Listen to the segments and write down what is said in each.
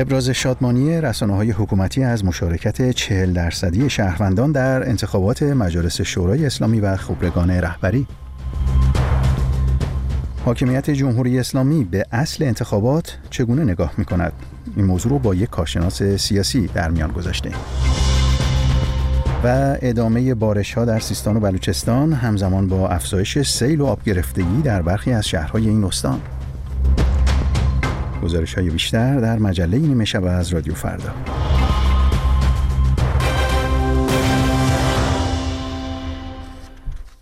ابراز شادمانی رسانه های حکومتی از مشارکت چهل درصدی شهروندان در انتخابات مجالس شورای اسلامی و خبرگان رهبری. حاکمیت جمهوری اسلامی به اصل انتخابات چگونه نگاه می کند؟ این موضوع رو با یک کارشناس سیاسی در میان گذاشته و ادامه بارش ها در سیستان و بلوچستان همزمان با افزایش سیل و آب گرفتگی در برخی از شهرهای این استان. گزارش های بیشتر در مجله نیمه شب از رادیو فردا.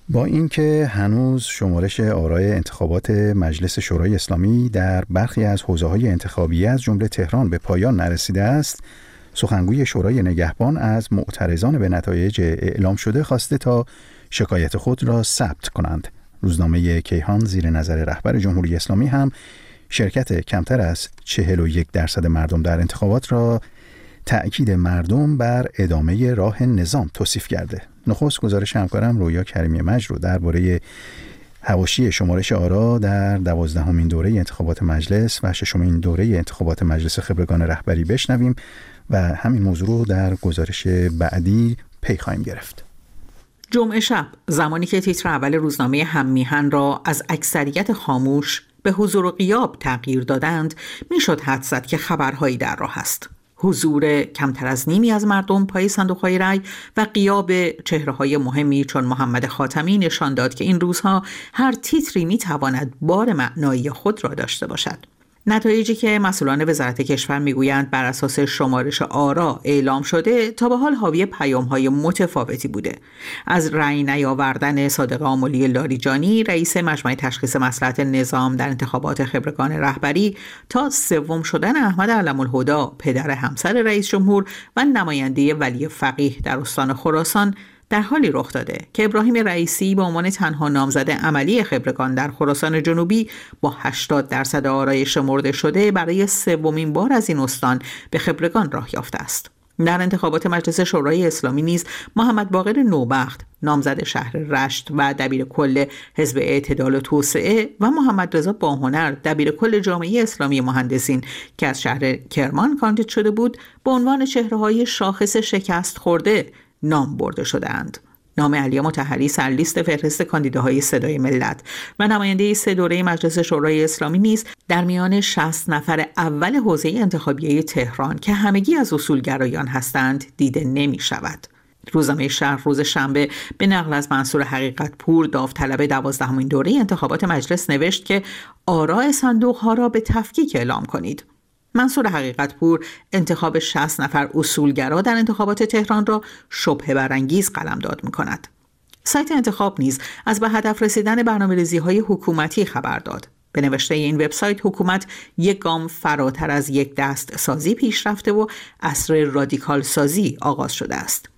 با اینکه هنوز شمارش آرای انتخابات مجلس شورای اسلامی در برخی از حوزه های انتخابی از جمله تهران به پایان نرسیده است سخنگوی شورای نگهبان از معترضان به نتایج اعلام شده خواسته تا شکایت خود را ثبت کنند. روزنامه کیهان زیر نظر رهبر جمهوری اسلامی هم شرکت کمتر از 41 درصد مردم در انتخابات را تأکید مردم بر ادامه راه نظام توصیف کرده. نخست گزارش همکارم رویا کریمی مج رو درباره هواشی شمارش آرا در دوازدهمین دوره انتخابات مجلس و ششمین دوره انتخابات مجلس خبرگان رهبری بشنویم و همین موضوع رو در گزارش بعدی پی خواهیم گرفت. جمعه شب زمانی که تیتر اول روزنامه هممیهن را از اکثریت خاموش به حضور و قیاب تغییر دادند می‌شد حد زد که خبرهایی در راه است حضور کمتر از نیمی از مردم پای صندوق های رای و قیاب چهره های مهمی چون محمد خاتمی نشان داد که این روزها هر تیتری می تواند بار معنایی خود را داشته باشد. نتایجی که مسئولان وزارت کشور می‌گویند بر اساس شمارش آرا اعلام شده تا به حال حاوی های متفاوتی بوده. از رأی نیاوردن صادق آمولی لاریجانی رئیس مجمع تشخیص مسئلت نظام در انتخابات خبرگان رهبری تا سوم شدن احمد علم الهدا پدر همسر رئیس جمهور و نماینده ولی فقیه در استان خراسان در حالی رخ داده که ابراهیم رئیسی به عنوان تنها نامزد عملی خبرگان در خراسان جنوبی با 80 درصد آرای شمرده شده برای سومین بار از این استان به خبرگان راه یافته است. در انتخابات مجلس شورای اسلامی نیز محمد باقر نوبخت نامزد شهر رشت و دبیر کل حزب اعتدال و توسعه و محمد رضا باهنر دبیر کل جامعه اسلامی مهندسین که از شهر کرمان کاندید شده بود به عنوان چهره های شاخص شکست خورده نام برده شدهاند. نام علی متحری سرلیست فهرست کاندیداهای صدای ملت و نماینده سه دوره مجلس شورای اسلامی نیز در میان 60 نفر اول حوزه انتخابیه تهران که همگی از اصولگرایان هستند دیده نمی شود. روزنامه شهر روز شنبه به نقل از منصور حقیقت پور داوطلب دوازدهمین دوره انتخابات مجلس نوشت که آراء صندوق ها را به تفکیک اعلام کنید منصور حقیقت پور انتخاب 60 نفر اصولگرا در انتخابات تهران را شبه برانگیز قلمداد می کند. سایت انتخاب نیز از به هدف رسیدن برنامه های حکومتی خبر داد. به نوشته این وبسایت حکومت یک گام فراتر از یک دست سازی پیش رفته و اصر رادیکال سازی آغاز شده است.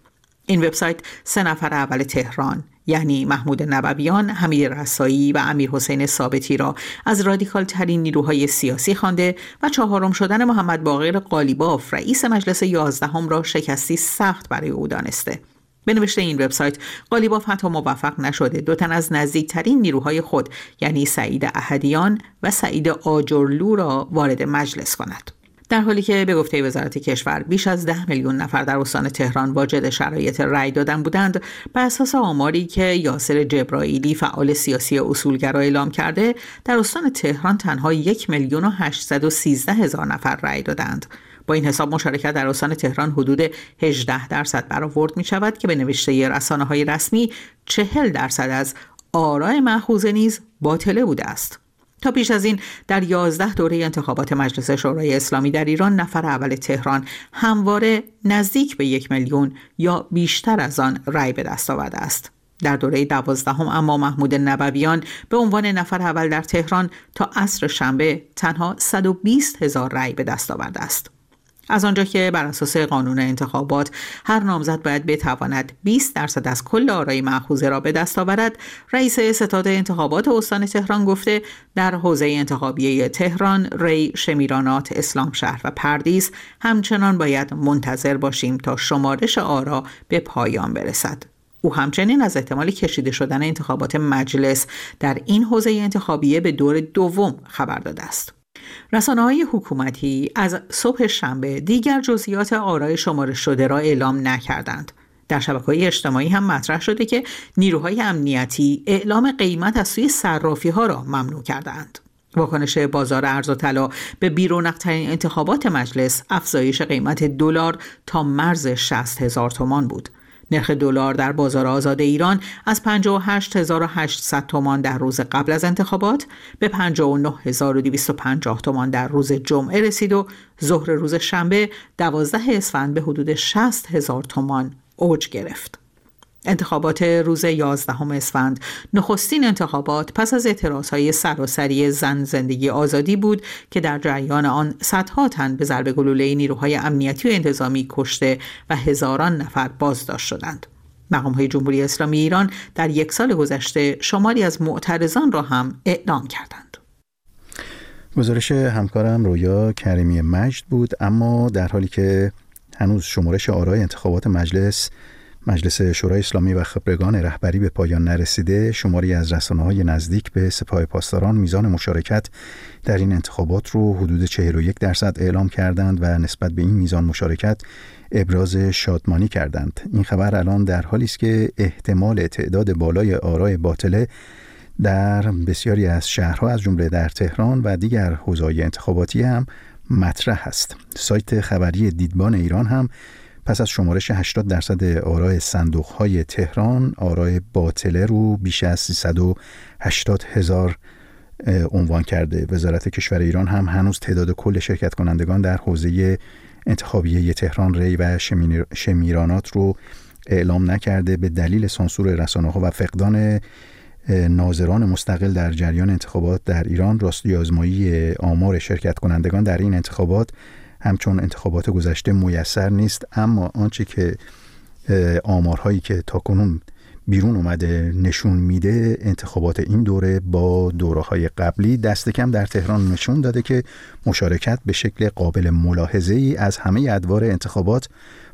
این وبسایت سه نفر اول تهران یعنی محمود نبویان، حمید رسایی و امیر حسین ثابتی را از رادیکال ترین نیروهای سیاسی خوانده و چهارم شدن محمد باقر قالیباف رئیس مجلس یازدهم را شکستی سخت برای او دانسته. به این وبسایت قالیباف حتی موفق نشده دو تن از نزدیکترین نیروهای خود یعنی سعید احدیان و سعید آجرلو را وارد مجلس کند. در حالی که به گفته وزارت کشور بیش از ده میلیون نفر در استان تهران واجد شرایط رأی دادن بودند بر اساس آماری که یاسر جبرائیلی فعال سیاسی اصولگرا اعلام کرده در استان تهران تنها یک میلیون و سیزده هزار نفر رأی دادند با این حساب مشارکت در استان تهران حدود 18 درصد برآورد می شود که به نوشته رسانه های رسمی 40 درصد از آرای محفوظه نیز باطله بوده است. تا پیش از این در یازده دوره انتخابات مجلس شورای اسلامی در ایران نفر اول تهران همواره نزدیک به یک میلیون یا بیشتر از آن رأی به دست آورده است. در دوره دوازدهم اما محمود نبویان به عنوان نفر اول در تهران تا عصر شنبه تنها 120 هزار رأی به دست آورده است. از آنجا که بر اساس قانون انتخابات هر نامزد باید بتواند 20 درصد از کل آرای مأخوذه را به دست آورد رئیس ستاد انتخابات استان تهران گفته در حوزه انتخابی تهران ری شمیرانات اسلام شهر و پردیس همچنان باید منتظر باشیم تا شمارش آرا به پایان برسد. او همچنین از احتمال کشیده شدن انتخابات مجلس در این حوزه انتخابیه به دور دوم خبر داده است. رسانه های حکومتی از صبح شنبه دیگر جزئیات آرای شمارش شده را اعلام نکردند. در شبکه های اجتماعی هم مطرح شده که نیروهای امنیتی اعلام قیمت از سوی صرافی ها را ممنوع کردند. واکنش بازار ارز و طلا به بیرونقترین انتخابات مجلس افزایش قیمت دلار تا مرز 60 هزار تومان بود. نرخ دلار در بازار آزاد ایران از 58800 تومان در روز قبل از انتخابات به 59250 تومان در روز جمعه رسید و ظهر روز شنبه 12 اسفند به حدود 60 هزار تومان اوج گرفت. انتخابات روز 11 اسفند نخستین انتخابات پس از های سراسری زن زندگی آزادی بود که در جریان آن صدها تن به ضرب گلوله نیروهای امنیتی و انتظامی کشته و هزاران نفر بازداشت شدند. مقام های جمهوری اسلامی ایران در یک سال گذشته شماری از معترضان را هم اعلام کردند. گزارش همکارم رویا کریمی مجد بود اما در حالی که هنوز شمارش آرای انتخابات مجلس مجلس شورای اسلامی و خبرگان رهبری به پایان نرسیده شماری از رسانه های نزدیک به سپاه پاسداران میزان مشارکت در این انتخابات رو حدود 41 درصد اعلام کردند و نسبت به این میزان مشارکت ابراز شادمانی کردند. این خبر الان در حالی است که احتمال تعداد بالای آرای باطله در بسیاری از شهرها از جمله در تهران و دیگر حوزه‌های انتخاباتی هم مطرح است. سایت خبری دیدبان ایران هم پس از شمارش 80 درصد آرای صندوق های تهران آرای باطله رو بیش از 380 هزار عنوان کرده. وزارت کشور ایران هم هنوز تعداد کل شرکت کنندگان در حوزه انتخابیه تهران ری و شمیرانات رو اعلام نکرده. به دلیل سانسور رسانه ها و فقدان ناظران مستقل در جریان انتخابات در ایران راستی آزمایی آمار شرکت کنندگان در این انتخابات همچون انتخابات گذشته میسر نیست اما آنچه که آمارهایی که تاکنون بیرون اومده نشون میده انتخابات این دوره با دوره های قبلی دست کم در تهران نشون داده که مشارکت به شکل قابل ملاحظه ای از همه ادوار انتخابات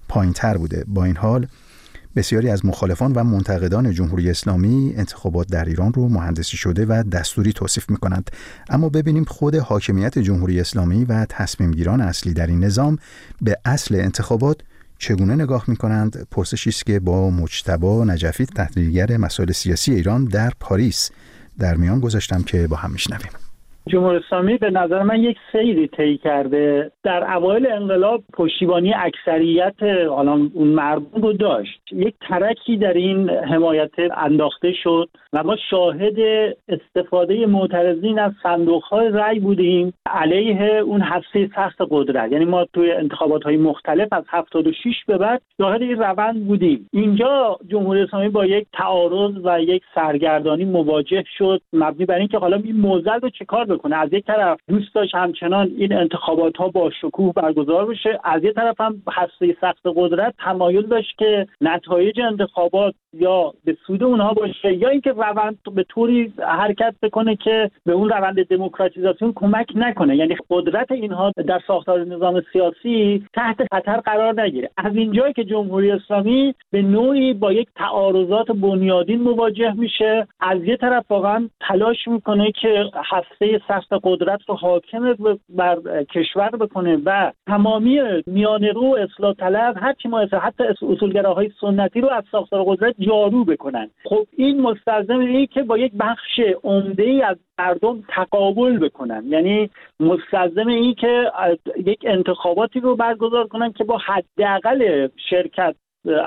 پایین تر بوده. با این حال بسیاری از مخالفان و منتقدان جمهوری اسلامی انتخابات در ایران رو مهندسی شده و دستوری توصیف می کنند اما ببینیم خود حاکمیت جمهوری اسلامی و تصمیمگیران اصلی در این نظام به اصل انتخابات چگونه نگاه می کنند پرسشی است که با مجتبا نجفی تحلیلگر مسائل سیاسی ایران در پاریس در میان گذاشتم که با هم میشنویم. جمهوری اسلامی به نظر من یک سیری طی کرده. در اوایل انقلاب پشتیبانی اکثریت حالا اون مردم رو داشت. یک ترکی در این حمایت انداخته شد و ما شاهد استفاده معترضین از صندوق های رأی بودیم علیه اون هسته سخت قدرت. یعنی ما توی انتخابات های مختلف از 76 به بعد شاهد این روند بودیم. اینجا جمهوری اسلامی با یک تعارض و یک سرگردانی مواجه شد. مبنی بر اینکه حالا این موزل رو چه بکنه از یک طرف دوست داشت همچنان این انتخابات ها با شکوه برگزار بشه از یک طرف هم هسته سخت قدرت تمایل داشت که نتایج انتخابات یا به سود اونها باشه یا اینکه روند به طوری حرکت بکنه که به اون روند دموکراتیزاسیون کمک نکنه. یعنی قدرت اینها در ساختار نظام سیاسی تحت خطر قرار نگیره. از اینجایی که جمهوری اسلامی به نوعی با یک تعارضات بنیادین مواجه میشه از یه طرف واقعا تلاش می‌کنه که هسته سخت قدرت رو حاکم بر کشور بکنه و تمامی میانه رو اصلاح طلب هر چی ما حتی اصولگراهای سنتی رو از ساختار قدرت جارو بکنن. خب این مستلزم اینه که با یک بخش عمده ای از مردم تقابل بکنن. یعنی مستلزم این که یک انتخاباتی رو برگزار کنن که با حداقل شرکت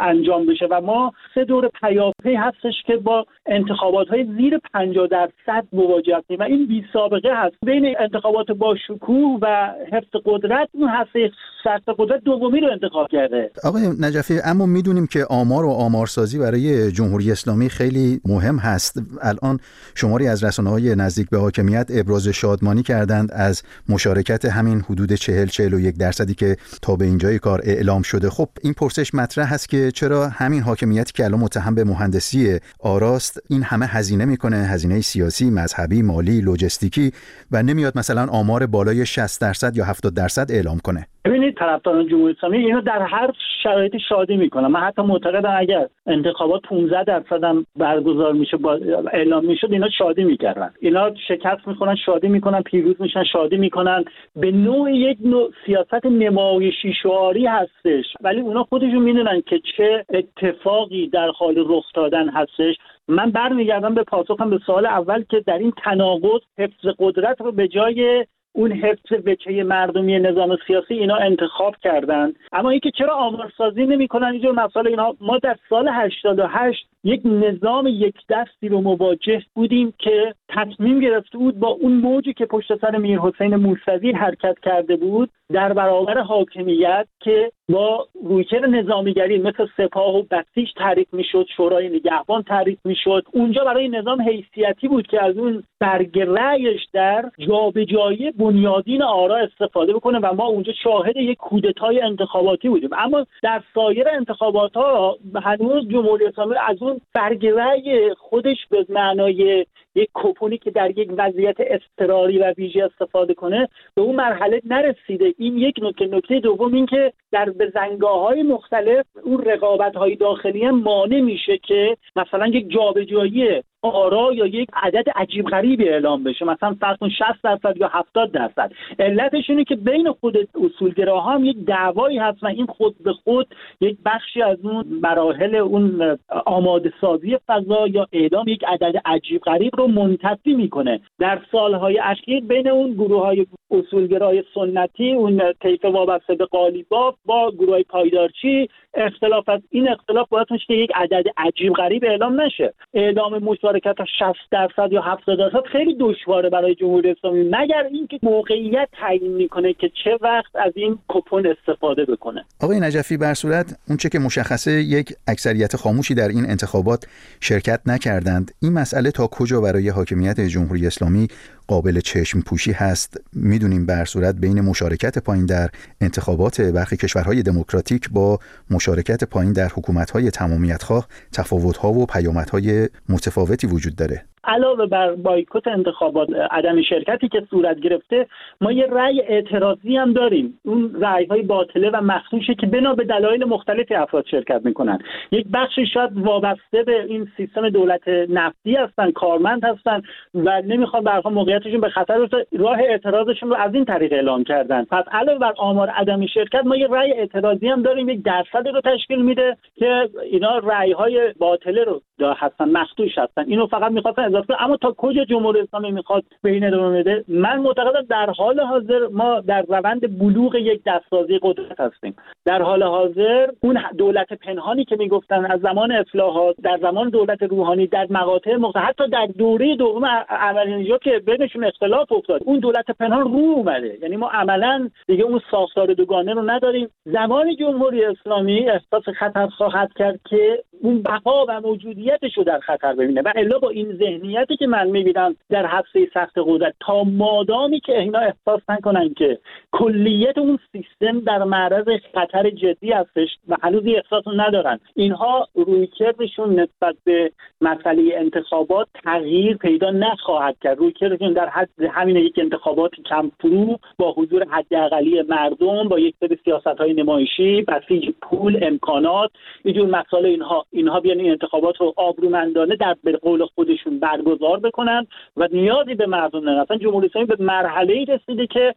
انجام بشه و ما سه دور پیاپی هستش که با انتخابات های زیر 50 درصد مواجه هستیم و این بی سابقه هست. بین انتخابات با شکوه و حفظ قدرت اون هسته سخت قدرت دومی رو انتخاب کرده. آقای نجفی اما می‌دونیم که آمار و آمارسازی برای جمهوری اسلامی خیلی مهم هست. الان شماری از رسانه های نزدیک به حاکمیت ابراز شادمانی کردند از مشارکت همین حدود 40 41 درصدی که تا به اینجای کار اعلام شده. خب این پرسش مطرح هست که چرا همین حاکمیتی که الان متهم به مهندسی آراست این همه هزینه می‌کنه؟ هزینه سیاسی مذهبی مالی لوجستیکی و نمیاد مثلا آمار بالای 60 درصد یا 70 درصد اعلام کنه. ببینید طرفداران جمهوری اسلامی اینو در هر شرایطی شادی می‌کنن. من حتی معتقدم اگر انتخابات 15 درصد هم برگزار میشه با اعلام می‌شد اینا شادی می‌کردن. اینا شکست می‌کنن شادی می‌کنن پیروز میشن شادی می‌کنن. به نوع یک نوع سیاست نمایشی شعاری هستش. ولی اونا خودشون می‌دونن که چه اتفاقی در حال رخ دادن هستش. من برمیگردم به پاسخم به سوال اول که در این تناقض حفظ قدرت رو به جای اون حفظ وچه مردمی نظام سیاسی اینا انتخاب کردن. اما اینکه چرا آمارسازی نمی‌کنن؟ اینجور مسائل اینا. ما در سال 88 یک نظام یک دستی رو مواجه بودیم که تصمیم گرفته بود با اون موجی که پشت سر میر حسین موسوی حرکت کرده بود در برابر حاکمیت که با رویکرد نظامیگری مثل سپاه و بسیج تعریف می‌شد شورای نگهبان تعریف می‌شد. اونجا برای نظام حیثیتی بود که از اون برگ رأیش در جابجایی بنیادین آرا استفاده بکنه و ما اونجا شاهد یک کودتای انتخاباتی بودیم. اما در سایر انتخابات ها هنوز جمهوری اسلامی از اون برگ رأی خودش به معنای یک کپونی که در یک وضعیت اضطراری و ویژه استفاده کنه به اون مرحله نرسیده. این یک نکته. نکته دوم این که در به زنگاه های مختلف اون رقابت های داخلی مانع میشه که مثلا یک جابجایی آرا یا یک عدد عجیب غریبی اعلام بشه. مثلا فرض کن 60 درصد یا 70 درصد. علتش اینه که بین خود اصولگراها هم یک دعوایی هست و این خود به خود یک بخشی از اون مراحل اون آماده سازی فضا یا اعلام یک عدد عجیب غریب رو منتفی می‌کنه. در سالهای اخیر بین اون گروه های اصولگرای سنتی اون طیف وابسته به قالیباف با گروه های پایدارچی اختلاف از این اختلاف باید که یک عدد عجیب غریب اعلام نشه. اعلام مشارکت 60 درصد یا 70 درصد خیلی دشواره برای جمهوری اسلامی مگر اینکه موقعیت تعیین می‌کنه که چه وقت از این کپون استفاده بکنه. آقای نجفی بر صورت اونچه که مشخصه یک اکثریت خاموشی در این انتخابات شرکت نکردند. این مسئله تا کجا برای حاکمیت جمهوری اسلامی قابل چشم پوشی هست. می‌دونیم بر صورت بین مشارکت پایین در انتخابات برخی کشورهای دموکراتیک با مشارکت پایین در حکومت‌های تمامیت‌خواه تفاوت‌ها و پیامدهای متفاوتی وجود داره. علاوه بر بایکوت انتخابات عدم شرکتی که صورت گرفته ما یه رأی اعتراضی هم داریم. اون رأی های باطله و مخصوصه که بنا به دلایل مختلفی افراد شرکت می‌کنن. یک بخشی شاید وابسته به این سیستم دولت نفتی هستن کارمند هستن و نمی‌خوان برها موقعیتشون به خطر راه اعتراضشون رو از این طریق اعلام کردن. پس علاوه بر آمار عدم شرکت ما یه رأی اعتراضی هم داریم. یک درصد رو تشکیل میده که اینا رأی های باطله رو هستن مخدوش هستن. اینو فقط می‌خواستن اضافه اما تا کجا جمهوری اسلامی می‌خواد به این ادامه بده؟ من معتقدم در حال حاضر ما در روند بلوغ یک دستسازی قدرت هستیم. در حال حاضر اون دولت پنهانی که می‌گفتن از زمان اصلاحات در زمان دولت روحانی در مقاطع مختلف حتی در دوره دوم اولین که بینشون اختلاف افتاد اون دولت پنهان رو اومده. یعنی ما عملا دیگه اون ساختار دوگانه رو نداریم. زمان جمهوری اسلامی احساس خطر خواهد کرد که اون بقا و موجودیتش رو در خطر ببینه و الا با این ذهنیتی که من می‌بینم در حفظه سخت قدرت. تا مادامی که اینا احساس نکنن که کلیت اون سیستم در معرض خطر جدی هستش و هنوز احساس ندارن. اینها رویکردشون نسبت به مسئله انتخابات تغییر پیدا نخواهد کرد. رویکردشون در حد همین یک انتخابات کم فرو با حضور حداقلی مردم با یک سری سیاست های نمایشی بسیج پول امکانات اینجور مسائل اینها. اینها بیان این انتخابات رو آبرومندانه در به قول خودشون برگزار بکنن و نیازی به مردم ندارن اصلا جمهوری اسلامی به مرحله ای رسیده که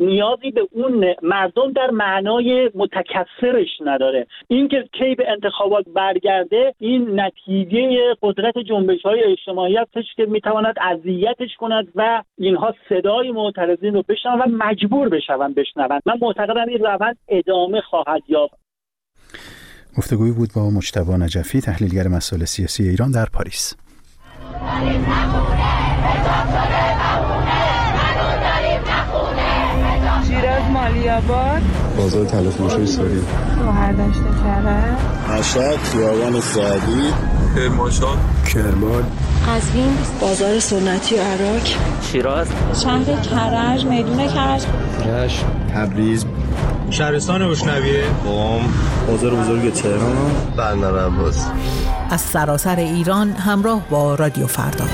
نیازی به اون مردم در معنای متکثرش نداره. اینکه کی به انتخابات برگرده این نتیجه قدرت جنبش های اجتماعی هستش که می‌تواند اذیتش کند و اینها صدای معترضین رو بشنون و مجبور بشون بشنون. من معتقدم این روند ادامه خواهد یافت. گفتگوی بود با مجتبا نجفی تحلیلگر مسائل سیاسی ایران در پاریس. شیراز مالی آباد بازار تلف موشوی ساری گوهر داشته کرد مشهد خیابان سعدی. کرمانشاه. کرمان. قزوین بازار سنتی و عراق. شیراز. شهر کرج میدون کرج. رشت تبریز. شهرستان بشنویه قم بازار بزرگ تهران. بندر عباس. از سراسر ایران همراه با رادیو فردا.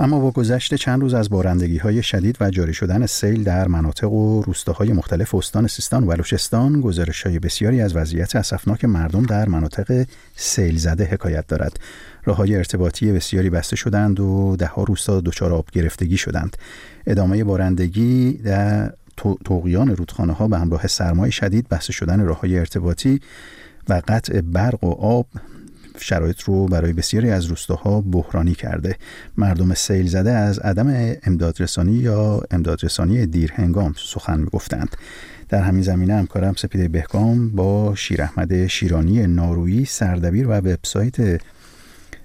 اما با گذشت چند روز از بارندگی های شدید و جاری شدن سیل در مناطق و روستاهای مختلف استان سیستان و بلوچستان گزارش های بسیاری از وضعیت اسفناک مردم در مناطق سیل زده حکایت دارد. راه های ارتباطی بسیاری بسته شدند و دهها روستا دچار آب گرفتگی شدند. ادامه بارندگی در توقیان رودخانه ها به همراه سرمای شدید بسته شدن راه های ارتباطی و قطع برق و آب شرایط رو برای بسیاری از روستاها بحرانی کرده. مردم سیل زده از عدم امدادرسانی یا امدادرسانی دیر هنگام سخن می‌گفتند در همین زمینه همکارم سپیده بهکام با شیر احمد شیرانی نارویی سردبیر و وبسایت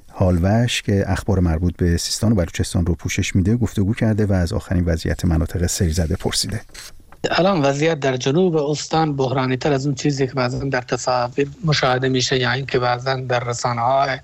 حالوش که اخبار مربوط به سیستان و بلوچستان رو پوشش میده گفتگو کرده و از آخرین وضعیت مناطق سیل زده پرسیده. الان وضعیت در جنوب استان بحرانی تر از اون چیزی که بعضا در تصاویر مشاهده میشه یا اینکه بعضا در رسانه های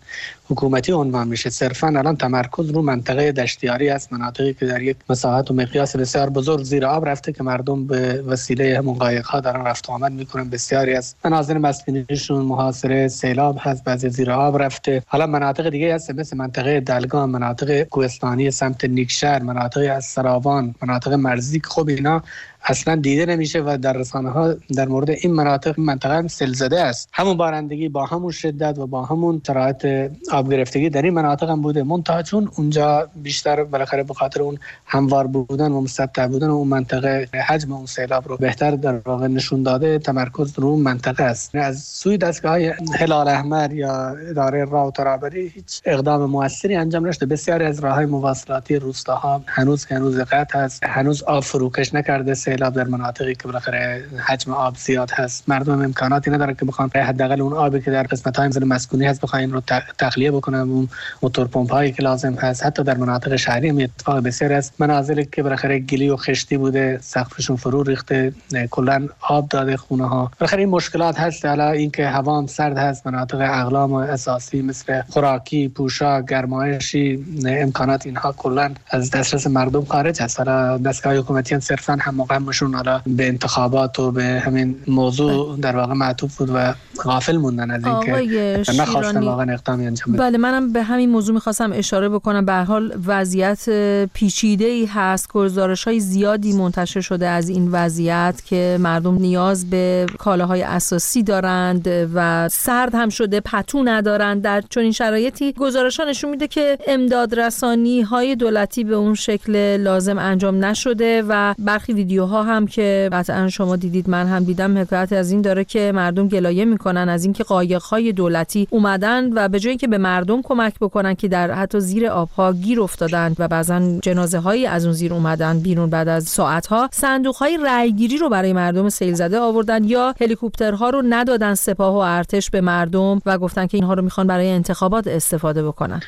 حکومتی عنوان میشه. صرفا الان تمرکز رو منطقه دشتیاری است مناطقی که در یک مساحت و مقیاس بسیار بزرگ زیر آب رفته که مردم به وسیله همون قایق ها دارن رفت آمد می‌کنن. بسیاری از مناظر مسکونیشون محاصره سیلاب هست بعضی زیر آب رفته. حالا مناطق دیگه هست مثل منطقه دلگان مناطق کوهستانی سمت نیکشهر مناطق از سراوان مناطق مرزی خب اینا اصلا دیده نمیشه و در رسانه ها در مورد این مناطق منطقه سلزده است. همون بارندگی با همون شدت و با همون شرایط آب گرفتگی در این مناطق هم بوده. منتها چون اونجا بیشتر بالاخره به خاطر اون هموار بودن و مسطح بودن و اون منطقه حجم اون سیلاب رو بهتر در واقع نشون داده تمرکز رو منطقه است. از سوی دستگاه هلال احمر یا اداره راه و ترابری هیچ اقدام موثری انجام نشده. بسیاری از راه های مواصلاتی روستاها هنوز هنوز قطع هست هنوز آب فروکش نکرده سیلاب در مناطقی که بالاخره حجم آب زیاد هست. مردم امکاناتی ندارن که بخوان حداقل اون آبی که در قسمت های مسکونی هست بخواین رو تخلیه بکنن اون موتور پمپ هایی که لازم هست. حتی در مناطق شهری هم اتفاق بسیار است. منازلی که بالاخره گلی و خشتی بوده سقفشون فرو ریخته کلا آب داده خونه ها. بالاخره این مشکلات هست. حالا اینکه هوا هم سرد هست مناطق اقلام و اساسی مثل خوراکی پوشاک گرمایشی امکانات اینها کلا از دسترس مردم خارج هست. حالا دستگاه حکومتی هم صرفا هم مقامشون حالا به انتخابات و به همین موضوع در واقع معطوف بود و غافل موندن از اینکه نخواستن واقعا اقدامی انجام بله منم به همین موضوع می‌خواستم اشاره بکنم. به حال وضعیت پیچیده ای هست. گزارش های زیادی منتشر شده از این وضعیت که مردم نیاز به کالاهای اساسی دارند و سرد هم شده پتو ندارند. در چنین شرایطی گزارش نشون میده که امداد رسانی های دولتی به اون شکل لازم انجام نشده و برخی ویدیوها هم که قطعا شما دیدید من هم دیدم حکایت از این داره که مردم گلایه می‌کنن از اینکه قایق های دولتی اومدن و به جایی که به مردم کمک بکنن که در حتی زیر آبها گیر افتادند و بعضا جنازه هایی از اون زیر اومدن بیرون. بعد از ساعت ها صندوق های رأیگیری رو برای مردم سیل زده آوردن یا هلیکوپترها رو ندادن سپاه و ارتش به مردم و گفتن که اینها رو می‌خوان برای انتخابات استفاده بکنن.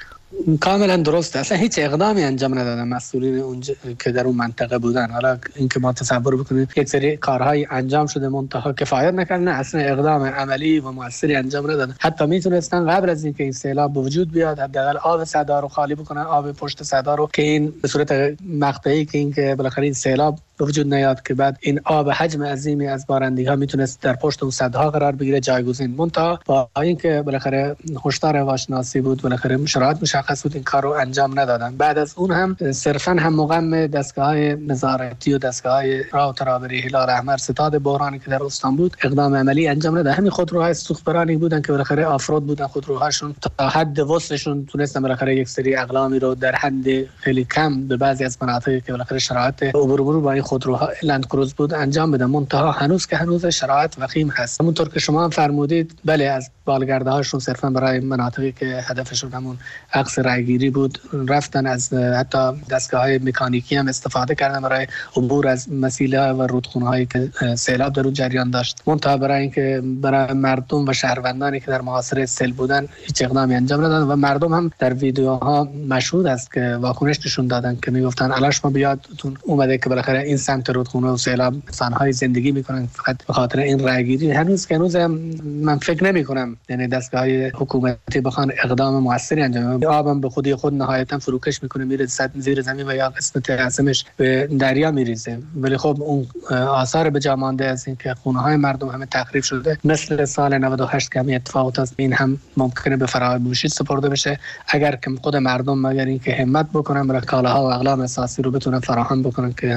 کاملا درسته. اصلا هیچ اقدامی انجام ندادن مسئولین اونجا که در اون منطقه بودن. حالا اینکه ما تصور بکنیم یک سری کارهای انجام شده منتها کفایت نکردن اصلا اقدام عملی و موثری انجام ندادن. حتی می‌تونستن قبل از اینکه این سیلاب به وجود بیاد حداقل آب صدا رو خالی بکنن آب پشت صدا رو که این به صورت مقطعی که اینکه بالاخره این سیلاب به وجود نیاد که بعد این آب حجم عظیمی از بارندگی ها می‌تونست در پشت اون صدها قرار بگیره جایگزین. مونتا با اینکه بالاخره هشدار هواشناسی بود بالاخره شرایط مشخص بود این کار رو انجام ندادن. بعد از اون هم صرفا هم مقام دستگاه های نظارتی و دستگاه های راه ترابری هلال احمر ستاد بحرانی که در استان بود اقدام عملی انجام نداد. همین خودروهای سوختبرانی بودن که بالاخره آفرود بودن خودروهاشون. تا حد وصلشون تونستن بالاخره یک سری اقلامی رو در حد خیلی کم به بعضی از مناطقی که بالاخره شرایط عبور با این خودروها لند کروز بود انجام بدن منتها هنوز که هنوز شرایط وخیم هست. همونطور که شما هم فرمودید بله از بالگرده هاشون صرفا برای مناطقی که هدفشون همون عکس رایگیری بود رفتن از حتی دستگاه های مکانیکی هم استفاده کردن برای عبور از مسیله و رودخونه هایی که سیلاب در اون جریان داشت. منتها برای اینکه برای مردم و شهروندانی که در محاصره سیل بودن هیچ اقدامی انجام ندادن و مردم هم در ویدیوها مشهود است که واکنش نشون دادن که می‌گفتن الاش ما بیادتون اومده که بالاخره این سمت رودخونه و سیلاب انسان‌های زندگی می‌کنن. فقط به خاطر این رایگیری هنوز که هنوز من فکر نمی کنم یعنی دستگاه حکومتی بخوان اقدام موثری انجام آبم به خودی خود نهایتا فروکش می‌کنه میره زیر زمین و یا قسمت اعظمش به دریا میریزه. ولی خب اون آثار به جا مانده از اینکه خونه های مردم همه تخریب شده. مثل سال 98 که همین اتفاقات است این هم ممکنه به فراموشی سپرده بشه. اگر که خود مردم مگر اینکه همت بکنن برای کالاها و اقلام اساسی رو بتونن فراهم بکنن که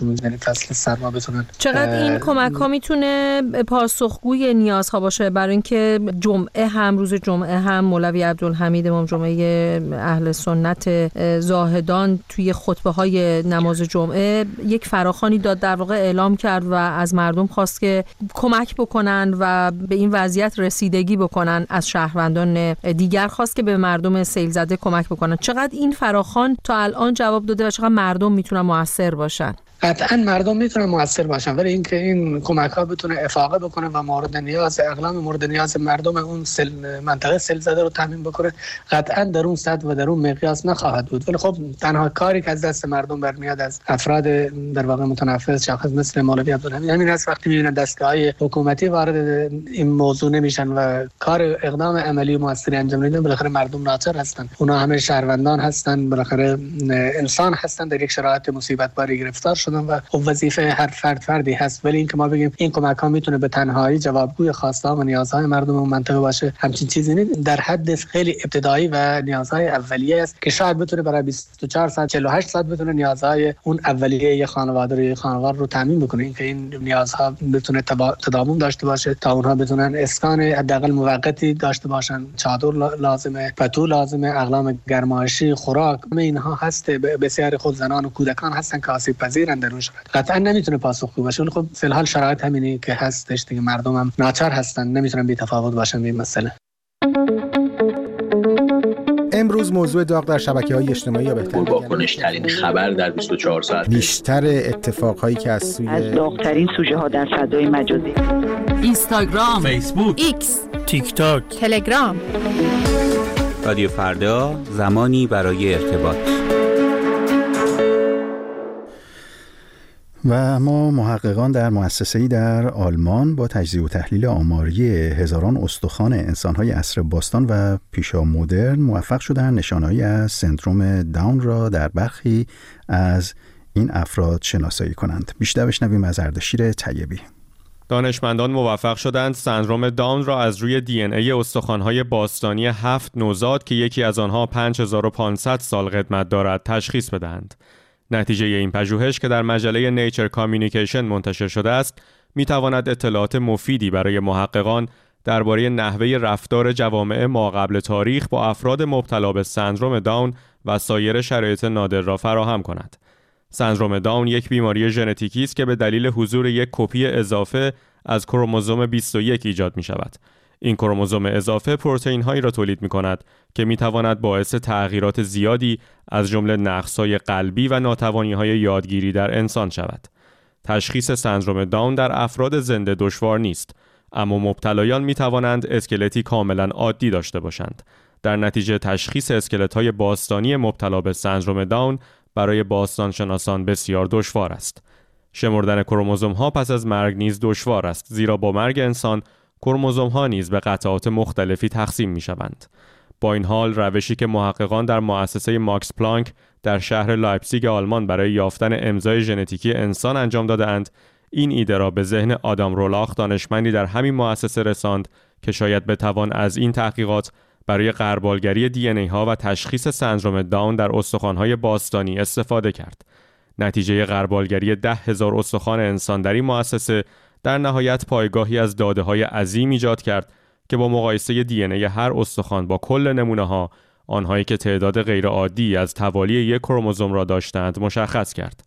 هموطنانشون یعنی فصل سرما بتونن چقدر این کمک ها می‌تونه پاسخگوی نیازها باشه؟ برای اینکه جمعه هم روز جمعه هم مولوی عبدالحمید امام جمعه اهل سنت زاهدان توی خطبه های نماز جمعه یک فراخانی داد در واقع اعلام کرد و از مردم خواست که کمک بکنن و به این وضعیت رسیدگی بکنن از شهروندان دیگر. خواست که به مردم سیل زده کمک بکنن. چقدر این فراخان تا الان جواب داده و چقدر مردم می‌تونن موثر باشن؟ قطعا مردم می‌تونن موثر باشن ولی اینکه این کمک ها بتونه افاقه بکنه و مورد نیاز اقلام مورد نیاز مردم اون سل منطقه سل زده رو تامین بکنه قطعا در اون صد و در اون مقیاس نخواهد بود. ولی خب تنها کاری که از دست مردم برمیاد از افراد در واقع متنفذ شخص مثل مولوی عبدالحمید همین است وقتی می‌بینن دستگاه های حکومتی وارد این موضوع نمیشن و کار اقدام عملی موثری انجام نمیدن بالاخره مردم ناچار هستن. اونا همه شهروندان هستن بالاخره انسان هستن در یک شرایط مصیبت باری گرفتار شد و خب وظیفه هر فرد فردی هست ولی اینکه ما بگیم این کمک ها می‌تونه به تنهایی جوابگوی خواسته و نیازهای مردم اون منطقه باشه همچین چیزی نیست. در حد خیلی ابتدایی و نیازهای اولیه است که شاید بتونه برای 24 ساعت 48 ساعت بتونه نیازهای اون اولیه یه خانواده رو خانوار رو تامین بکنه. اینکه این نیازها بتونه تداوم داشته باشه تا اونها بتونن اسکان حداقل موقتی داشته باشن. چادر لازمه پتو لازمه اقلام گرمایشی خوراک اینها هست. بسیار خود زنان و کودکان هستن که آسیب پذیرن. در اون شرایط قطعا نمی‌تونه پاسخگو باشه خب فی الحال شرایط همینی که هستش دیگه. مردم هم ناچار هستن. نمی‌تونن بی تفاوت باشن به این مسئله. امروز موضوع داغ در شبکه های اجتماعی یا بهتر واکنش ترین خبر در 24 ساعت. بیشتر اتفاق هایی که از سوی از داغترین سوژه ها در فضای مجازی. اینستاگرام فیسبوک ایکس تیک تاک تلگرام. رادیو فردا زمانی برای ارتباط. و ما محققان در مؤسسه‌ای در آلمان با تجزیه و تحلیل آماری هزاران استخوان انسانهای عصر باستان و پیشا مدرن موفق شدن نشانهایی از سندروم داون را در برخی از این افراد شناسایی کنند. بیشتر بشنویم از اردشیر طیبی. دانشمندان موفق شدند سندروم داون را از روی دی ان ای استخوان‌های باستانی هفت نوزاد که یکی از آنها 5500 سال قدمت دارد تشخیص بدهند. نتیجه این پژوهش که در مجله نیچر کامیونیکیشن منتشر شده است می تواند اطلاعات مفیدی برای محققان درباره نحوه رفتار جوامع ما قبل تاریخ با افراد مبتلا به سندروم داون و سایر شرایط نادر را فراهم کند. سندروم داون یک بیماری ژنتیکی است که به دلیل حضور یک کپی اضافه از کروموزوم 21 ایجاد می شود. این کروموزوم اضافه پروتئین هایی را تولید می کند که می تواند باعث تغییرات زیادی از جمله نقصهای قلبی و ناتوانی های یادگیری در انسان شود. تشخیص سندروم داون در افراد زنده دشوار نیست اما مبتلایان می توانند اسکلتی کاملا عادی داشته باشند. در نتیجه تشخیص اسکلت های باستانی مبتلا به سندروم داون برای باستانشناسان بسیار دشوار است. شمردن کروموزوم ها پس از مرگ نیز دشوار است زیرا با مرگ انسان کروموزوم ها نیز به قطعات مختلفی تقسیم می شوند. با این حال روشی که محققان در مؤسسه ماکس پلانک در شهر لایپزیگ آلمان برای یافتن امضای ژنتیکی انسان انجام دادهاند این ایده را به ذهن آدام رولاخ دانشمندی در همین مؤسسه رساند که شاید بتوان از این تحقیقات برای غربالگری دی ای ها و تشخیص سندروم داون در استخوان‌های باستانی استفاده کرد. نتیجه غربالگری ده هزار استخوان انسان در این مؤسسه در نهایت پایگاهی از داده های عظیم ایجاد کرد که با مقایسه دی ای هر استخوان با کل نمونه ها آنهایی که تعداد غیرعادی از توالی یک کروموزوم را داشتند مشخص کرد.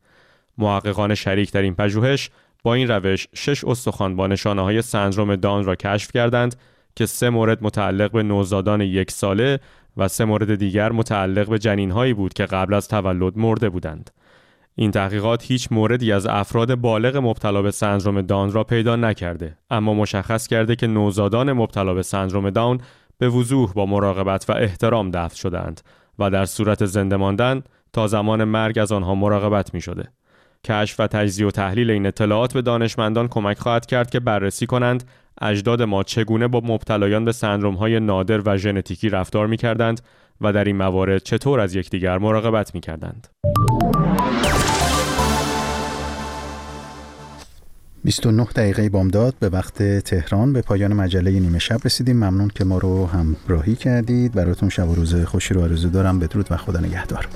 محققان شریک در این پژوهش با این روش شش استخوان با نشانه های سندروم دان را کشف کردند که سه مورد متعلق به نوزادان یک ساله و سه مورد دیگر متعلق به جنین هایی بود که قبل از تولد مرده بودند. این تحقیقات هیچ موردی از افراد بالغ مبتلا به سندروم داون را پیدا نکرده اما مشخص کرده که نوزادان مبتلا به سندروم داون به وضوح با مراقبت و احترام دفن شدند و در صورت زنده ماندن تا زمان مرگ از آنها مراقبت می شده. کشف و تجزیه و تحلیل این اطلاعات به دانشمندان کمک خواهد کرد که بررسی کنند اجداد ما چگونه با مبتلایان به سندروم های نادر و ژنتیکی رفتار می کردند و در این موارد چطور از یکدیگر مراقبت می کردند. 29 دقیقه بامداد به وقت تهران به پایان مجله نیمه شب رسیدیم. ممنون که ما رو همراهی کردید. براتون شب و روز خوشی رو آرزو دارم. بدرود و خدا نگهدار.